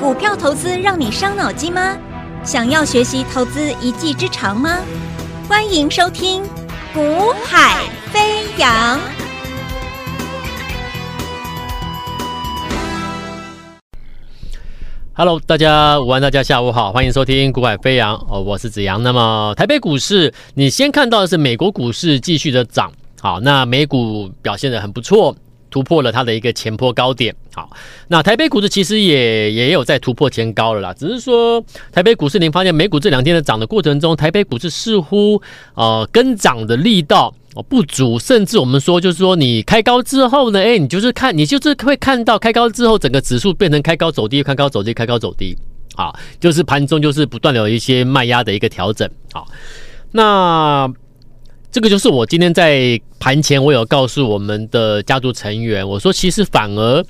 股票投资让你伤脑筋吗？想要学习投资一技之长吗？欢迎收听《股海飞扬》。Hello，大家午安，大家下午好，欢迎收听《股海飞扬》哦，我是子阳。那么台北股市，你先看到的是美国股市继续的涨，好，那美股表现的很不错。突破了它的一个前坡高点，好，那台北股市其实也也有在突破前高了啦，只是说台北股市，您发现美股这两天的涨的过程中，台北股市似乎呃跟涨的力道不足，甚至我们说就是说你开高之后呢，哎，你就是看你就是会看到开高之后整个指数变成开高走低，开高走低，开高走低，啊，就是盘中就是不断有一些卖压的一个调整，好，那。这个就是我今天在盘前，我有告诉我们的家族成员，我说其实反而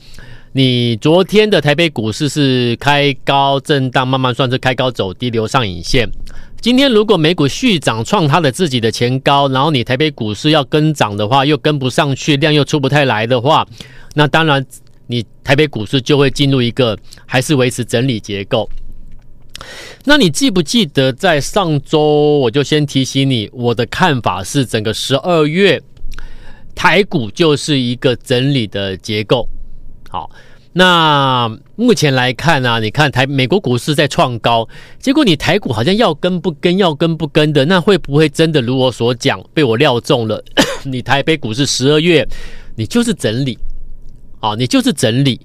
你昨天的台北股市是开高震荡，慢慢算是开高走低，留上影线。今天如果美股续涨，创它的自己的前高，然后你台北股市要跟涨的话，又跟不上去，量又出不太来的话，那当然你台北股市就会进入一个还是维持整理结构。那你记不记得在上周我就先提醒你，我的看法是整个十二月台股就是一个整理的结构。好，那目前来看呢、啊，你看台美国股市在创高，结果你台股好像要跟不跟，要跟不跟的，那会不会真的如我所讲被我料中了？你台北股市十二月你就是整理，啊，你就是整理，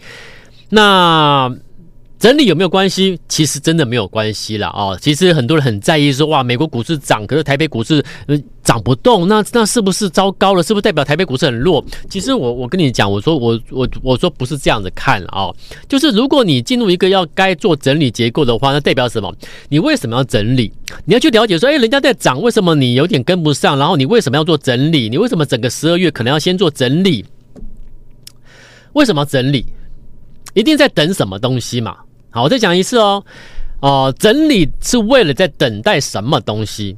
那。整理有没有关系？其实真的没有关系了啊！其实很多人很在意说，哇，美国股市涨，可是台北股市呃涨不动，那那是不是糟糕了？是不是代表台北股市很弱？其实我我跟你讲，我说我我我说不是这样子看啊，就是如果你进入一个要该做整理结构的话，那代表什么？你为什么要整理？你要去了解说，哎，人家在涨，为什么你有点跟不上？然后你为什么要做整理？你为什么整个十二月可能要先做整理？为什么要整理？一定在等什么东西嘛？好，我再讲一次哦，哦、整理是为了在等待什么东西？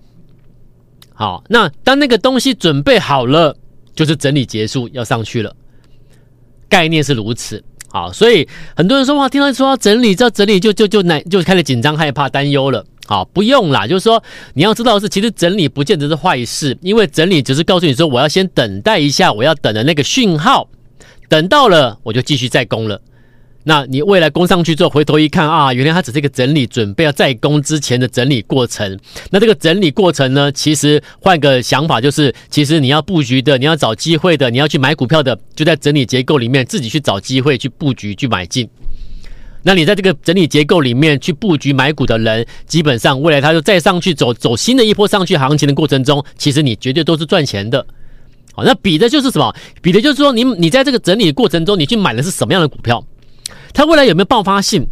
好，那当那个东西准备好了，就是整理结束要上去了，概念是如此。好，所以很多人说哇，听到说要整理，这整理就就就那就开始紧张、害怕、担忧了。好，不用啦，就是说你要知道是，其实整理不见得是坏事，因为整理只是告诉你说，我要先等待一下，我要等的那个讯号，等到了我就继续再攻了。那你未来攻上去之后，回头一看啊，原来它只是一个整理，准备要再攻之前的整理过程。那这个整理过程呢，其实换个想法，就是其实你要布局的，你要找机会的，你要去买股票的，就在整理结构里面自己去找机会去布局去买进。那你在这个整理结构里面去布局买股的人，基本上未来他就再上去走走新的一波上去行情的过程中，其实你绝对都是赚钱的。好，那比的就是什么？比的就是说你你在这个整理过程中，你去买的是什么样的股票？它未来有没有爆发性，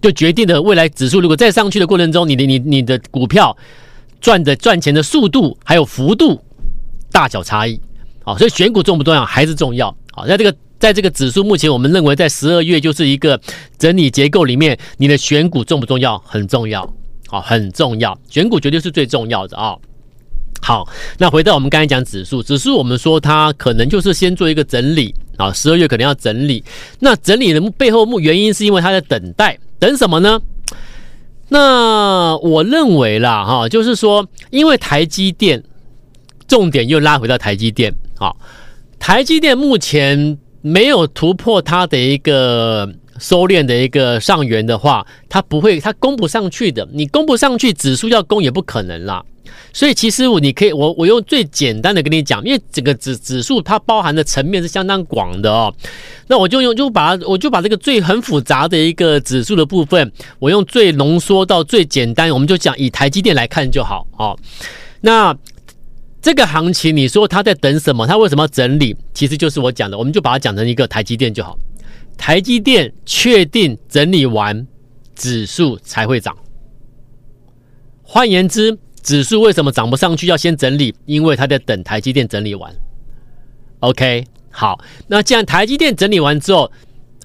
就决定了未来指数如果再上去的过程中，你的你你的股票赚的赚钱的速度还有幅度大小差异。好，所以选股重不重要？还是重要。好，在这个在这个指数目前我们认为在十二月就是一个整理结构里面，你的选股重不重要？很重要。好，很重要。选股绝对是最重要的啊。好，那回到我们刚才讲指数，指数我们说它可能就是先做一个整理。啊，十二月可能要整理，那整理的背后目原因是因为他在等待，等什么呢？那我认为啦，哈，就是说，因为台积电，重点又拉回到台积电，啊，台积电目前没有突破它的一个收敛的一个上缘的话，它不会，它攻不上去的，你攻不上去，指数要攻也不可能啦。所以其实我你可以我我用最简单的跟你讲，因为整个指指数它包含的层面是相当广的哦。那我就用就把我就把这个最很复杂的一个指数的部分，我用最浓缩到最简单，我们就讲以台积电来看就好哦。那这个行情你说它在等什么？它为什么要整理？其实就是我讲的，我们就把它讲成一个台积电就好。台积电确定整理完，指数才会涨。换言之。指数为什么涨不上去？要先整理，因为他在等台积电整理完。OK，好，那既然台积电整理完之后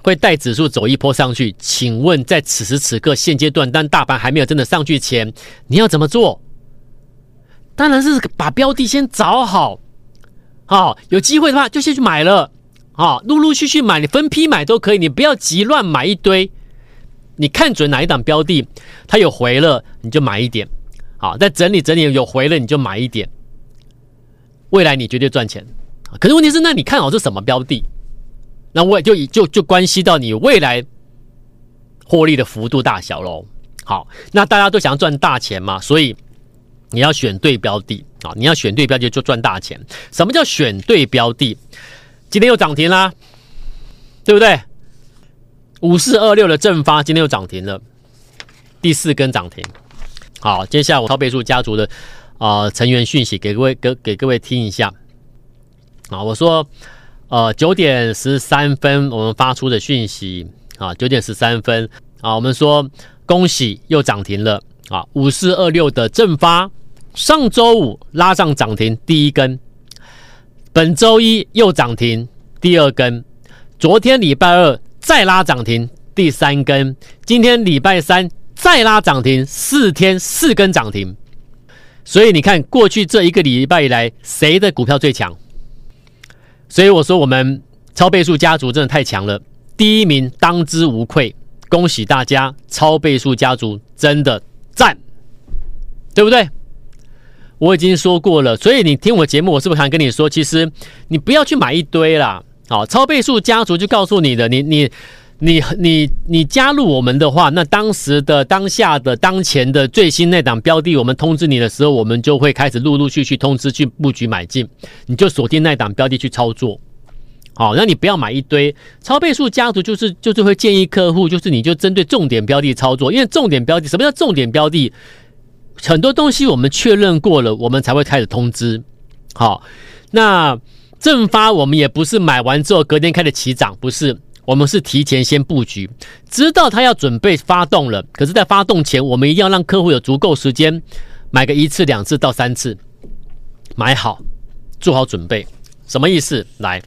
会带指数走一波上去，请问在此时此刻现阶段，当大盘还没有真的上去前，你要怎么做？当然是把标的先找好，好，有机会的话就先去买了，好，陆陆续续买，你分批买都可以，你不要急乱买一堆。你看准哪一档标的，它有回了，你就买一点。好，再整理整理有回了，你就买一点。未来你绝对赚钱。可是问题是，那你看好是什么标的？那我也就就就关系到你未来获利的幅度大小喽。好，那大家都想要赚大钱嘛，所以你要选对标的啊！你要选对标的就赚大钱。什么叫选对标的？今天又涨停啦，对不对？五四二六的正发今天又涨停了，第四根涨停。好，接下来我超倍数家族的啊、成员讯息给各位给给各位听一下啊，我说呃九点十三分我们发出的讯息啊，九点十三分啊，我们说恭喜又涨停了啊，五四二六的正发上周五拉上涨停第一根，本周一又涨停第二根，昨天礼拜二。再拉涨停第三根，今天礼拜三再拉涨停，四天四根涨停。所以你看，过去这一个礼拜以来，谁的股票最强？所以我说，我们超倍数家族真的太强了，第一名当之无愧。恭喜大家，超倍数家族真的赞，对不对？我已经说过了，所以你听我节目，我是不是还跟你说，其实你不要去买一堆啦。好，超倍数家族就告诉你的，你你你你你加入我们的话，那当时的、当下的、当前的最新那档标的，我们通知你的时候，我们就会开始陆陆续续通知去布局买进，你就锁定那档标的去操作。好，那你不要买一堆。超倍数家族就是就是会建议客户，就是你就针对重点标的操作，因为重点标的，什么叫重点标的？很多东西我们确认过了，我们才会开始通知。好，那。正发我们也不是买完之后隔天开始起涨，不是，我们是提前先布局，知道他要准备发动了。可是，在发动前，我们一定要让客户有足够时间买个一次、两次到三次，买好，做好准备。什么意思？来，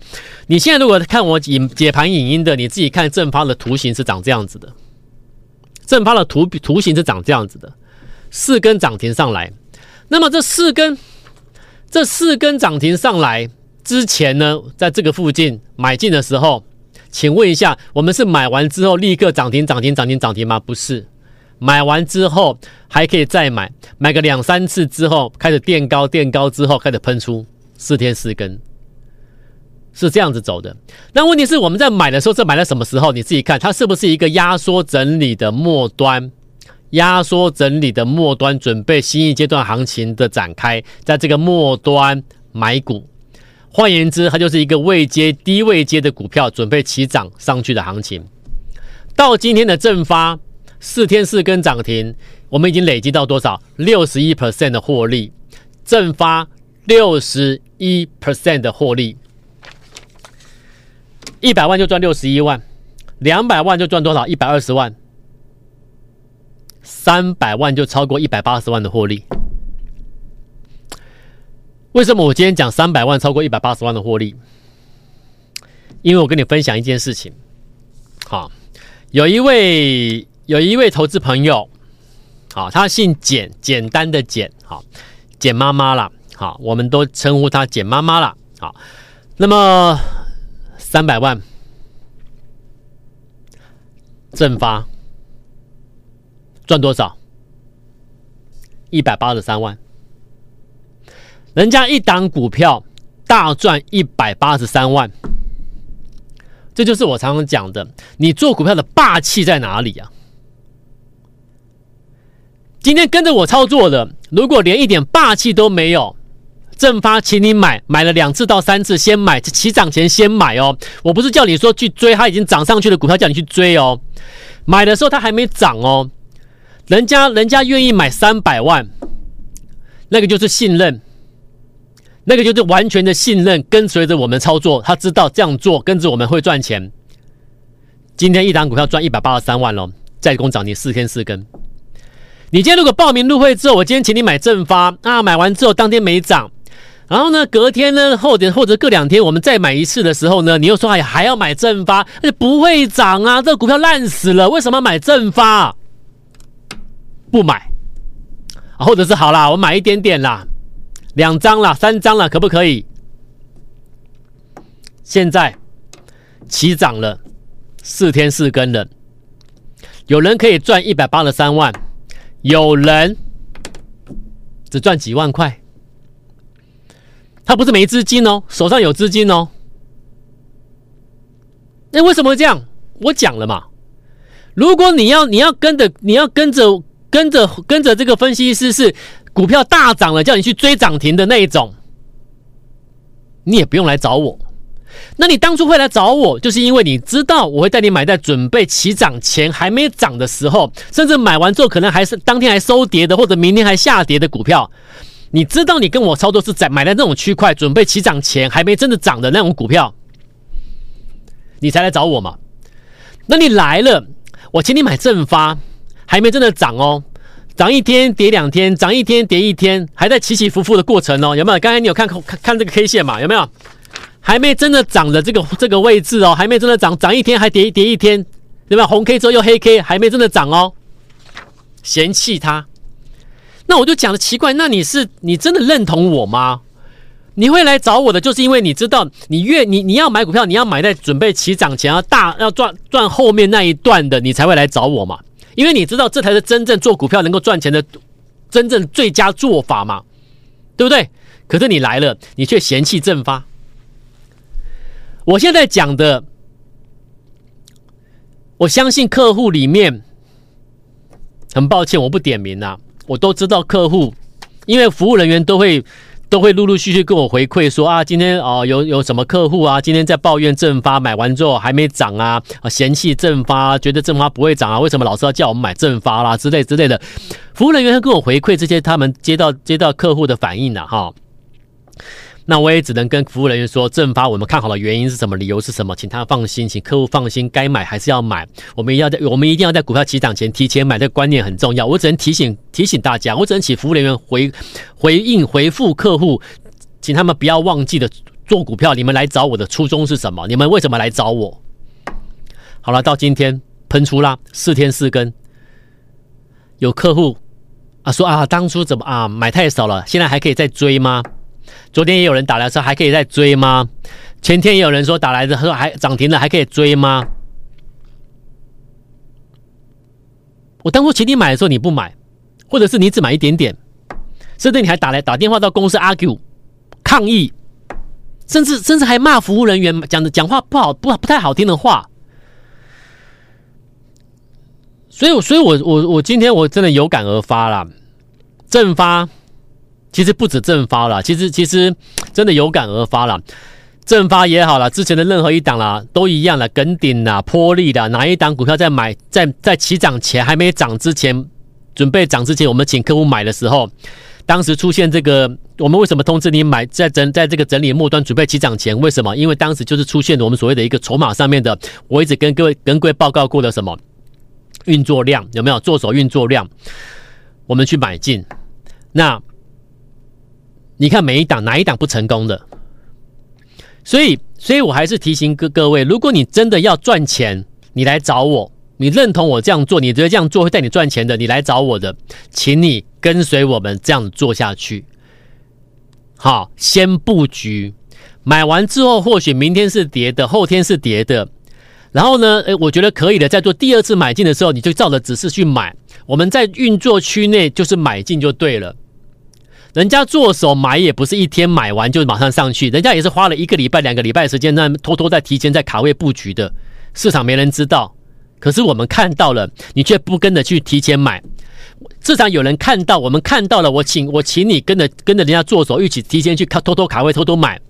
你现在如果看我影解盘影音的，你自己看正发的图形是长这样子的。正发的图图形是长这样子的，四根涨停上来。那么这四根，这四根涨停上来。之前呢，在这个附近买进的时候，请问一下，我们是买完之后立刻涨停、涨停、涨停、涨停吗？不是，买完之后还可以再买，买个两三次之后开始垫高、垫高之后开始喷出，四天四根，是这样子走的。那问题是我们在买的时候，这买了什么时候？你自己看，它是不是一个压缩整理的末端？压缩整理的末端，准备新一阶段行情的展开，在这个末端买股。换言之，它就是一个未接低位接的股票，准备起涨上去的行情。到今天的正发四天四根涨停，我们已经累积到多少？六十一 percent 的获利。正发六十一 percent 的获利，一百万就赚六十一万，两百万就赚多少？一百二十万，三百万就超过一百八十万的获利。为什么我今天讲三百万超过一百八十万的获利？因为我跟你分享一件事情。好，有一位有一位投资朋友，好，他姓简，简单的简，好，简妈妈啦，好，我们都称呼他简妈妈啦。好，那么三百万正发赚多少？一百八十三万。人家一档股票大赚一百八十三万，这就是我常常讲的，你做股票的霸气在哪里啊？今天跟着我操作的，如果连一点霸气都没有，正发请你买，买了两次到三次，先买，起涨前先买哦。我不是叫你说去追，它已经涨上去的股票叫你去追哦。买的时候它还没涨哦，人家人家愿意买三百万，那个就是信任。那个就是完全的信任，跟随着我们操作，他知道这样做跟着我们会赚钱。今天一档股票赚一百八十三万喽，再攻涨停四天四根。你今天如果报名入会之后，我今天请你买正发啊，买完之后当天没涨，然后呢隔天呢后天或者隔两天我们再买一次的时候呢，你又说哎还要买正发，而且不会涨啊，这个股票烂死了，为什么买正发？不买，或者是好啦，我买一点点啦。两张啦，三张了，可不可以？现在起涨了，四天四根了，有人可以赚一百八十三万，有人只赚几万块。他不是没资金哦，手上有资金哦。那为什么会这样？我讲了嘛，如果你要你要跟着你要跟着跟着跟着这个分析师是股票大涨了，叫你去追涨停的那一种，你也不用来找我。那你当初会来找我，就是因为你知道我会带你买在准备起涨前还没涨的时候，甚至买完之后可能还是当天还收跌的，或者明天还下跌的股票。你知道你跟我操作是在买在那种区块，准备起涨前还没真的涨的那种股票，你才来找我嘛？那你来了，我请你买正发，还没真的涨哦，涨一天跌两天，涨一天跌一天，还在起起伏伏的过程哦，有没有？刚才你有看看看这个 K 线嘛？有没有？还没真的涨的这个这个位置哦，还没真的涨，涨一天还跌一跌一天，对吧？红 K 之后又黑 K，还没真的涨哦，嫌弃它。那我就讲的奇怪，那你是你真的认同我吗？你会来找我的，就是因为你知道，你越你你要买股票，你要买在准备起涨前，要大要赚赚后面那一段的，你才会来找我嘛。因为你知道这才是真正做股票能够赚钱的真正最佳做法嘛，对不对？可是你来了，你却嫌弃正发。我现在讲的，我相信客户里面，很抱歉，我不点名啊。我都知道客户，因为服务人员都会都会陆陆续续跟我回馈说啊，今天哦有有什么客户啊，今天在抱怨正发买完之后还没涨啊，啊嫌弃正发，觉得正发不会涨啊，为什么老是要叫我们买正发啦之类之类的，服务人员会跟我回馈这些他们接到接到客户的反应的、哈。那我也只能跟服务人员说，正发我们看好的原因是什么？理由是什么？请他放心，请客户放心，该买还是要买。我们要在我们一定要在股票起涨前提前买，这个观念很重要。我只能提醒提醒大家，我只能请服务人员回回应回复客户，请他们不要忘记的做股票。你们来找我的初衷是什么？你们为什么来找我？好了，到今天喷出啦，四天四根，有客户啊说啊，当初怎么啊买太少了，现在还可以再追吗？昨天也有人打来说还可以再追吗？前天也有人说打来的说还涨停了还可以追吗？我当初请你买的时候你不买，或者是你只买一点点，甚至你还打来打电话到公司 argue 抗议，甚至甚至还骂服务人员讲的讲话不好不不太好听的话。所以，所以我我我今天我真的有感而发了，正发。其实不止正发了，其实其实真的有感而发了。正发也好了，之前的任何一档啦，都一样了。梗顶啦、破利啦，哪一档股票在买在在起涨前还没涨之前，准备涨之前，我们请客户买的时候，当时出现这个，我们为什么通知你买在整在这个整理末端准备起涨前？为什么？因为当时就是出现了我们所谓的一个筹码上面的，我一直跟各位跟各位报告过的什么运作量有没有？做手运作量，我们去买进那。你看每一档哪一档不成功的？所以，所以我还是提醒各各位，如果你真的要赚钱，你来找我，你认同我这样做，你觉得这样做会带你赚钱的，你来找我的，请你跟随我们这样做下去。好，先布局，买完之后，或许明天是跌的，后天是跌的，然后呢，诶，我觉得可以的，在做第二次买进的时候，你就照着指示去买。我们在运作区内就是买进就对了。人家做手买也不是一天买完就马上上去，人家也是花了一个礼拜、两个礼拜时间，那偷偷在提前在卡位布局的，市场没人知道。可是我们看到了，你却不跟着去提前买。市场有人看到，我们看到了，我请我请你跟着跟着人家做手一起提前去偷偷卡位、偷偷买，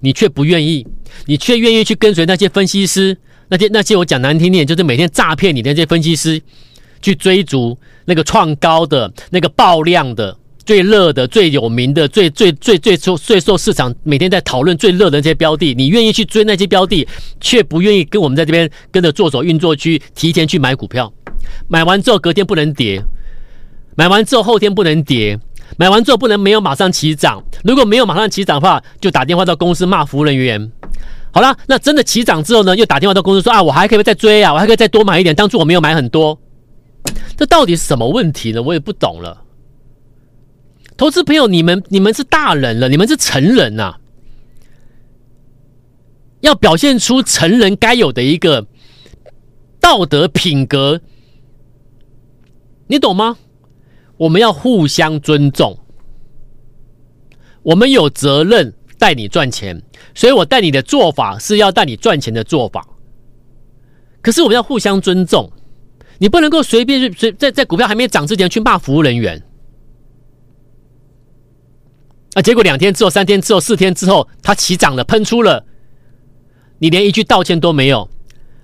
你却不愿意，你却愿意去跟随那些分析师，那些那些我讲难听点，就是每天诈骗你的那些分析师，去追逐那个创高的、那个爆量的。最热的、最有名的、最最最最受最受市场每天在讨论最热的那些标的，你愿意去追那些标的，却不愿意跟我们在这边跟着做手运作区提前去买股票。买完之后隔天不能跌，买完之后后天不能跌，买完之后不能没有马上起涨。如果没有马上起涨的话，就打电话到公司骂服务人员。好了，那真的起涨之后呢，又打电话到公司说啊，我还可以再追啊，我还可以再多买一点。当初我没有买很多，这到底是什么问题呢？我也不懂了。投资朋友，你们你们是大人了，你们是成人呐、要表现出成人该有的一个道德品格，你懂吗？我们要互相尊重，我们有责任带你赚钱，所以我带你的做法是要带你赚钱的做法。可是我们要互相尊重，你不能够随便去随在在股票还没涨之前去骂服务人员。啊，结果两天之后、三天之后、四天之后，它起涨了，喷出了，你连一句道歉都没有，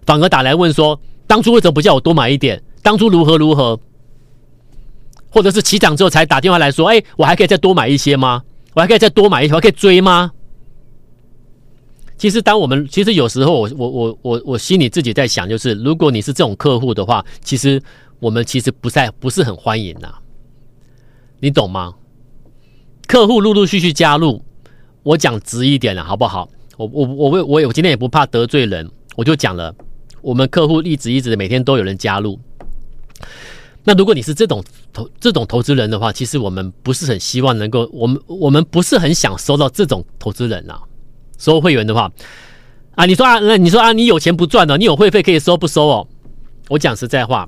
反而打来问说：当初为什么不叫我多买一点？当初如何如何？或者是起涨之后才打电话来说：哎，我还可以再多买一些吗？我还可以再多买一些，我还可以追吗？其实，当我们其实有时候我，我我我我心里自己在想，就是如果你是这种客户的话，其实我们其实不在不是很欢迎呐，你懂吗？客户陆陆续续加入，我讲直一点了，好不好？我我我我我今天也不怕得罪人，我就讲了，我们客户一直一直每天都有人加入。那如果你是这种投这种投资人的话，其实我们不是很希望能够，我们我们不是很想收到这种投资人啊。收会员的话，啊，你说啊，那你说啊，你有钱不赚的，你有会费可以收不收哦？我讲实在话，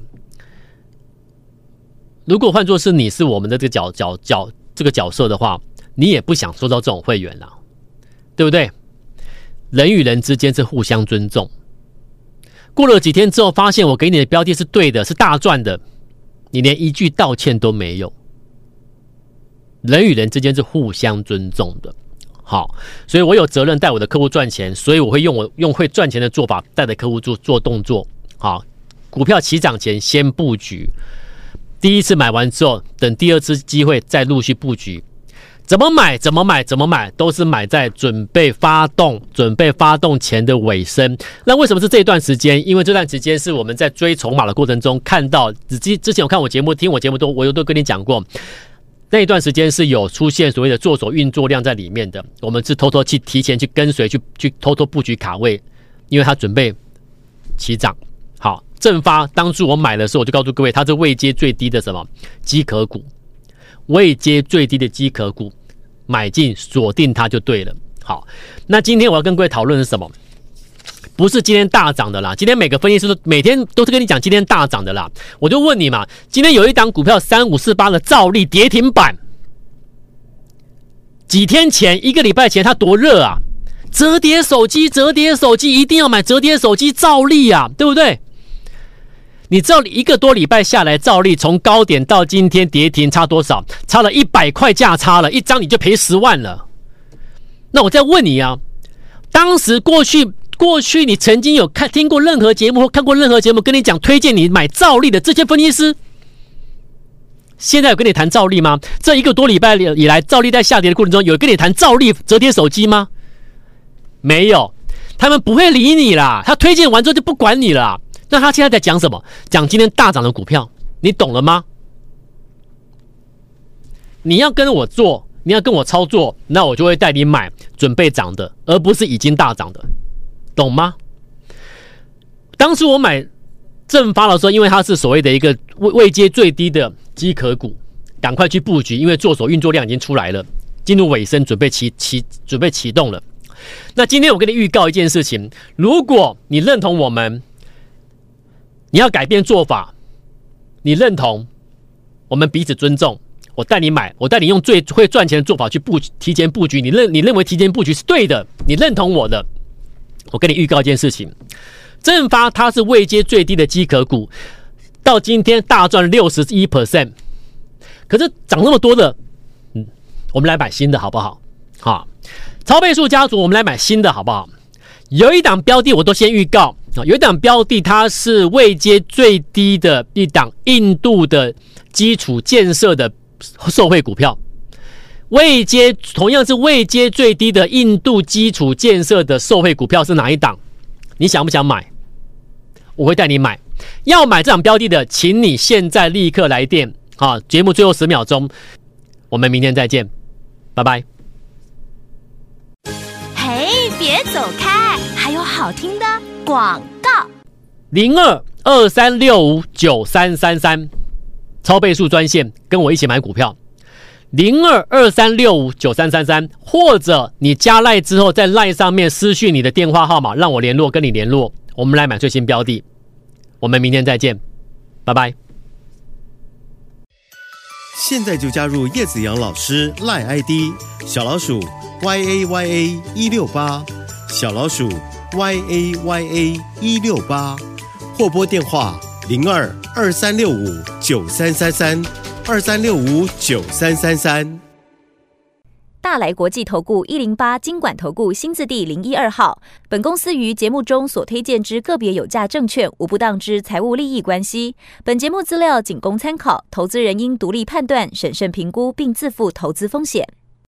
如果换作是你是我们的这个角角角这个角色的话，你也不想收到这种会员了，对不对？人与人之间是互相尊重。过了几天之后，发现我给你的标的是对的，是大赚的，你连一句道歉都没有。人与人之间是互相尊重的。好，所以我有责任带我的客户赚钱，所以我会用我用会赚钱的做法带着客户做做动作。好，股票起涨前先布局，第一次买完之后，等第二次机会再陆续布局。怎么买？怎么买？怎么买？都是买在准备发动、准备发动前的尾声。那为什么是这段时间？因为这段时间是我们在追筹码的过程中看到，之之前有看我节目、听我节目都，我有都跟你讲过。那一段时间是有出现所谓的做手运作量在里面的，我们是偷偷去提前去跟随去去偷偷布局卡位，因为它准备起涨。正发当初我买的时候，我就告诉各位，它是未接最低的什么机壳股，未接最低的机壳股，买进锁定它就对了。好，那今天我要跟各位讨论是什么？不是今天大涨的啦，今天每个分析师都每天都是跟你讲今天大涨的啦。我就问你嘛，今天有一档股票三五四八的兆利跌停板，几天前一个礼拜前它多热啊，折叠手机，折叠手机一定要买折叠手机兆利啊，对不对？你知道一个多礼拜下来，照例从高点到今天跌停差多少？差了一百块价差了，一张你就赔十万了。那我再问你啊，当时过去。过去你曾经有看听过任何节目或看过任何节目跟你讲推荐你买照利的这些分析师，现在有跟你谈照利吗？这一个多礼拜以来，照利在下跌的过程中，有跟你谈照利折叠手机吗？没有，他们不会理你啦。他推荐完之后就不管你了。那他现在在讲什么？讲今天大涨的股票，你懂了吗？你要跟我做，你要跟我操作，那我就会带你买准备涨的，而不是已经大涨的。懂吗？当时我买正发的时候，因为它是所谓的一个位位阶最低的机壳股，赶快去布局，因为做手运作量已经出来了，进入尾声，准备启启准备启动了。那今天我跟你预告一件事情：如果你认同我们，你要改变做法，你认同我们彼此尊重，我带你买，我带你用最会赚钱的做法去布提前布局。你认你认为提前布局是对的，你认同我的。我跟你预告一件事情，正发它是位阶最低的机壳股，到今天大赚六十一 percent，可是涨那么多的，嗯，我们来买新的好不好？好，超倍数家族，我们来买新的好不好？有一档标的我都先预告啊，有一档标的它是位阶最低的一档印度的基础建设的受惠股票。位阶同样是位阶最低的印度基础建设的受惠股票是哪一档？你想不想买？我会带你买。要买这档标的的，请你现在立刻来电。好，节目最后十秒钟，我们明天再见，拜拜。嘿，别走开，还有好听的广告。零二二三六五九三三三，超倍数专线，跟我一起买股票。零二二三六五九三三三，或者你加赖之后，在赖上面私讯你的电话号码，让我联络跟你联络，我们来买最新标的。我们明天再见，拜拜。现在就加入叶子阳老师赖 ID 小老鼠 y a y a 一六八小老鼠 y a y a 一六八或拨电话零二二三六五九三三三二三六五九三三三。大来国际投顾一零八金管投顾新字第零一二号。本公司于节目中所推荐之个别有价证券，无不当之财务利益关系。本节目资料仅供参考，投资人应独立判断、审慎评估，并自负投资风险。